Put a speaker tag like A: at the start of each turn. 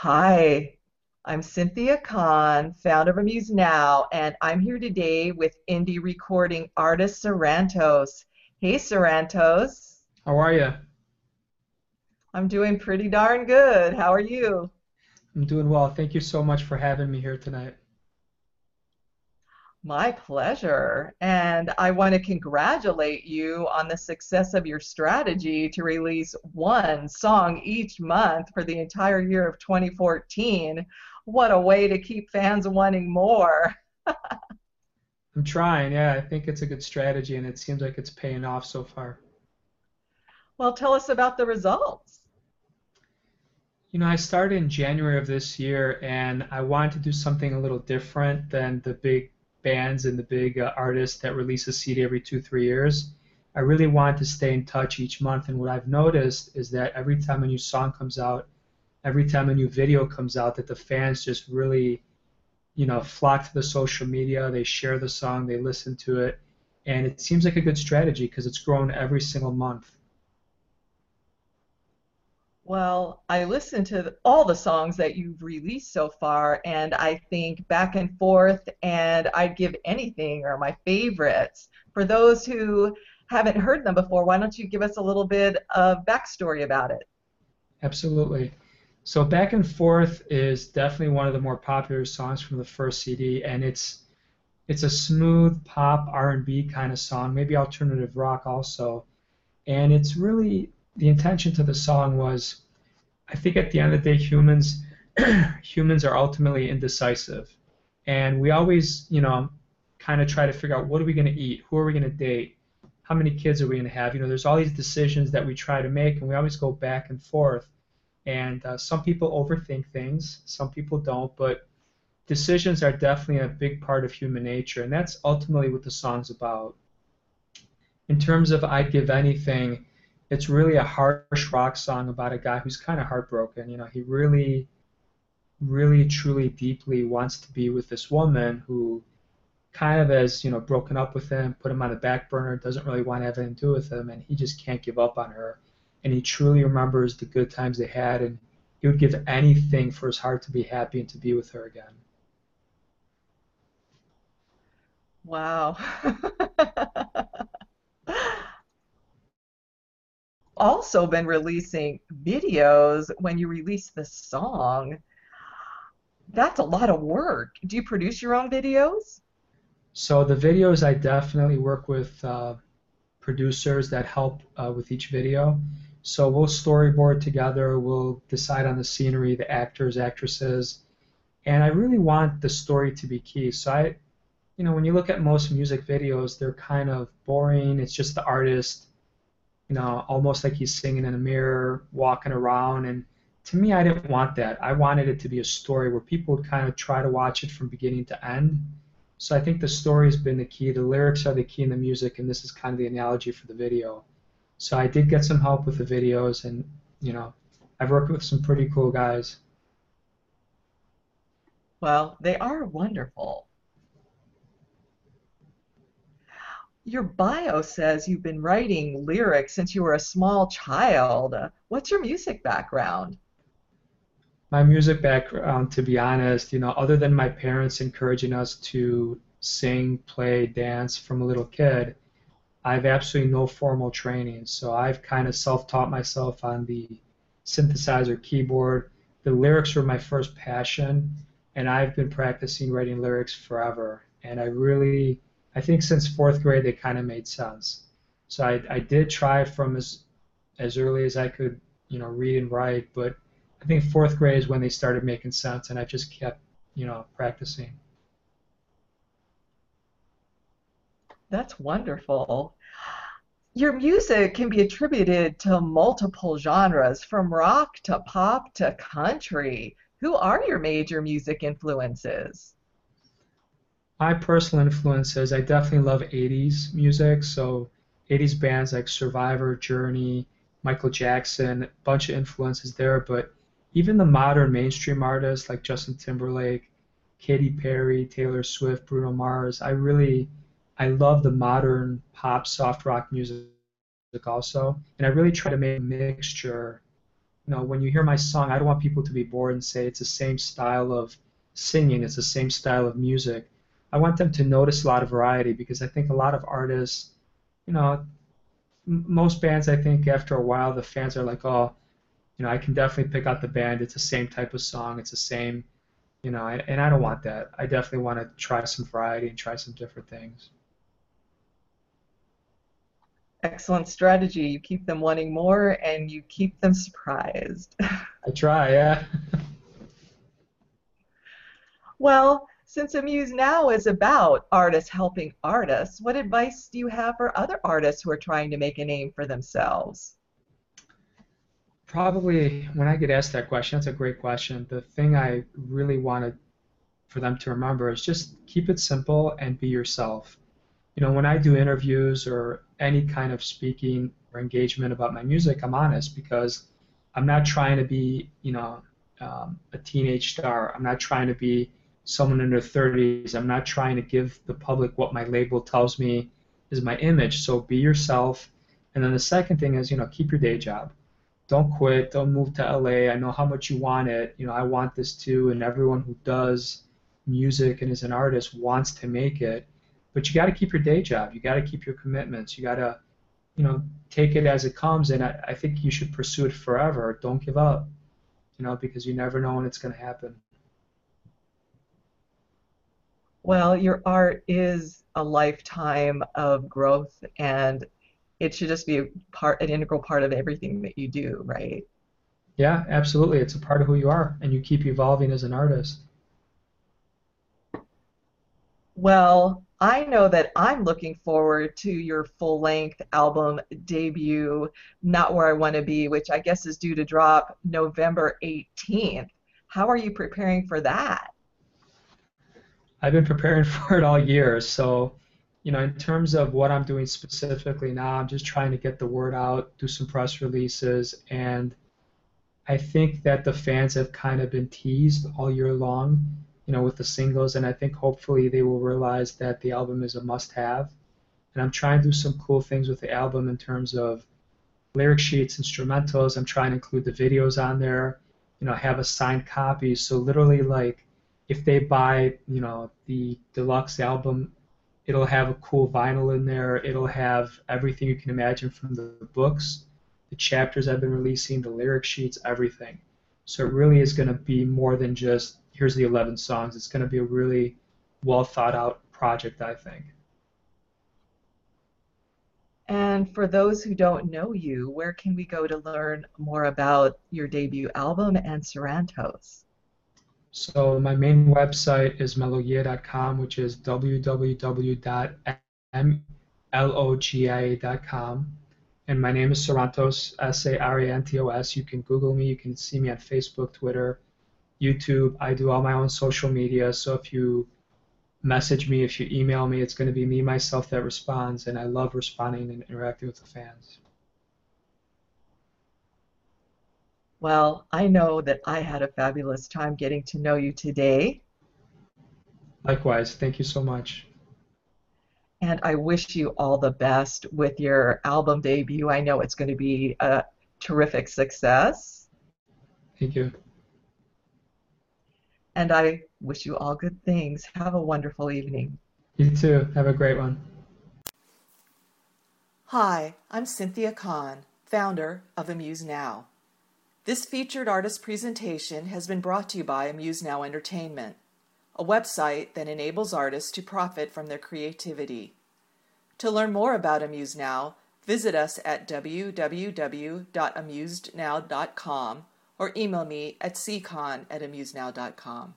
A: Hi, I'm Cynthia Kahn, founder of Amuse Now, and I'm here today with indie recording artist Sarantos. Hey, Sarantos.
B: How are you?
A: I'm doing pretty darn good. How are you?
B: I'm doing well. Thank you so much for having me here tonight.
A: My pleasure. And I want to congratulate you on the success of your strategy to release one song each month for the entire year of 2014. What a way to keep fans wanting more.
B: I'm trying, yeah. I think it's a good strategy and it seems like it's paying off so far.
A: Well, tell us about the results.
B: You know, I started in January of this year and I wanted to do something a little different than the big bands and the big uh, artists that release a CD every two, three years. I really want to stay in touch each month, and what I've noticed is that every time a new song comes out, every time a new video comes out, that the fans just really, you know, flock to the social media. They share the song, they listen to it, and it seems like a good strategy because it's grown every single month.
A: Well, I listened to all the songs that you've released so far, and I think back and forth, and I'd give anything or my favorites. For those who haven't heard them before, why don't you give us a little bit of backstory about it?
B: Absolutely. So Back and Forth is definitely one of the more popular songs from the first CD, and it's it's a smooth pop R&B kind of song, maybe alternative rock also, and it's really the intention to the song was, I think at the end of the day, humans humans are ultimately indecisive, and we always, you know, kind of try to figure out what are we going to eat, who are we going to date, how many kids are we going to have. You know, there's all these decisions that we try to make, and we always go back and forth. And uh, some people overthink things, some people don't, but decisions are definitely a big part of human nature, and that's ultimately what the song's about. In terms of I'd give anything, it's really a harsh rock song about a guy who's kind of heartbroken. You know, he really, really, truly, deeply wants to be with this woman who kind of has, you know, broken up with him, put him on the back burner, doesn't really want to have anything to do with him, and he just can't give up on her. And he truly remembers the good times they had, and he would give anything for his heart to be happy and to be with her again.
A: Wow. also been releasing videos when you release the song. That's a lot of work. Do you produce your own videos?
B: So the videos, I definitely work with uh, producers that help uh, with each video. So we'll storyboard together. We'll decide on the scenery, the actors, actresses, and I really want the story to be key. So I, you know, when you look at most music videos, they're kind of boring. It's just the artist you know, almost like he's singing in a mirror, walking around. And to me, I didn't want that. I wanted it to be a story where people would kind of try to watch it from beginning to end. So I think the story has been the key. The lyrics are the key in the music, and this is kind of the analogy for the video. So I did get some help with the videos, and you know, I've worked with some pretty cool guys.
A: Well, they are wonderful. Your bio says you've been writing lyrics since you were a small child. What's your music background?
B: My music background, to be honest, you know, other than my parents encouraging us to sing, play, dance from a little kid, I've absolutely no formal training. So I've kind of self-taught myself on the synthesizer keyboard. The lyrics were my first passion, and I've been practicing writing lyrics forever. And I really I think since fourth grade they kind of made sense. So I, I did try from as as early as I could, you know, read and write, but I think fourth grade is when they started making sense, and I just kept, you know, practicing.
A: That's wonderful. Your music can be attributed to multiple genres, from rock to pop to country. Who are your major music influences?
B: My personal influences, I definitely love 80s music. So 80s bands like Survivor, Journey, Michael Jackson, a bunch of influences there. But even the modern mainstream artists like Justin Timberlake, Katy Perry, Taylor Swift, Bruno Mars, I really, I love the modern pop, soft rock music also. And I really try to make a mixture you know, when you hear my song, I don't want people to be bored and say it's the same style of singing, it's the same style of music. I want them to notice a lot of variety because I think a lot of artists, you know, m- most bands, I think after a while, the fans are like, oh, you know, I can definitely pick out the band. It's the same type of song. It's the same, you know, and I don't want that. I definitely want to try some variety and try some different things.
A: Excellent strategy. You keep them wanting more and you keep them surprised.
B: I try, yeah.
A: well, since Amuse Now is about artists helping artists, what advice do you have for other artists who are trying to make a name for themselves?
B: Probably when I get asked that question, that's a great question. The thing I really wanted for them to remember is just keep it simple and be yourself you know, when I do interviews or any kind of speaking or engagement about my music, I'm honest because I'm not trying to be, you know, um, a teenage star. I'm not trying to be someone in their 30s. I'm not trying to give the public what my label tells me is my image. So be yourself. And then the second thing is, you know, keep your day job. Don't quit. Don't move to LA. I know how much you want it. You know, I want this too. And everyone who does music and is an artist wants to make it but you got to keep your day job. You got to keep your commitments. You got to, you know, take it as it comes. And I, I think you should pursue it forever. Don't give up, you know, because you never know when it's going to happen.
A: Well, your art is a lifetime of growth, and it should just be a part, an integral part of everything that you do, right?
B: Yeah, absolutely. It's a part of who you are, and you keep evolving as an artist.
A: Well, I know that I'm looking forward to your full length album debut, Not Where I Want to Be, which I guess is due to drop November 18th. How are you preparing for that?
B: I've been preparing for it all year. So, you know, in terms of what I'm doing specifically now, I'm just trying to get the word out, do some press releases, and I think that the fans have kind of been teased all year long you know, with the singles, and I think hopefully they will realize that the album is a must-have. And I'm trying to do some cool things with the album in terms of lyric sheets, instrumentals. I'm trying to include the videos on there. You know, have a signed copy. So literally, like, if they buy, you know, the deluxe album, it'll have a cool vinyl in there. It'll have everything you can imagine from the books, the chapters I've been releasing, the lyric sheets, everything. So it really is going to be more than just here's the 11 songs. It's going to be a really well thought out project, I think.
A: And for those who don't know you, where can we go to learn more about your debut album and Sarantos?
B: So my main website is melogia.com, which is www.mlogia.com. And my name is Sarantos, S-A-R-A-N-T-O-S. You can Google me. You can see me on Facebook, Twitter, YouTube. I do all my own social media. So if you message me, if you email me, it's going to be me myself that responds, and I love responding and interacting with the fans.
A: Well, I know that I had a fabulous time getting to know you today.
B: Likewise, thank you so much.
A: And I wish you all the best with your album debut. I know it's going to be a terrific success.
B: Thank you
A: and I wish you all good things. Have a wonderful evening.
B: You too. Have a great one.
A: Hi, I'm Cynthia Kahn, founder of Amuse Now. This featured artist presentation has been brought to you by Amuse Now Entertainment, a website that enables artists to profit from their creativity. To learn more about Amuse Now, visit us at www.amusenow.com or email me at ccon at amusenow.com.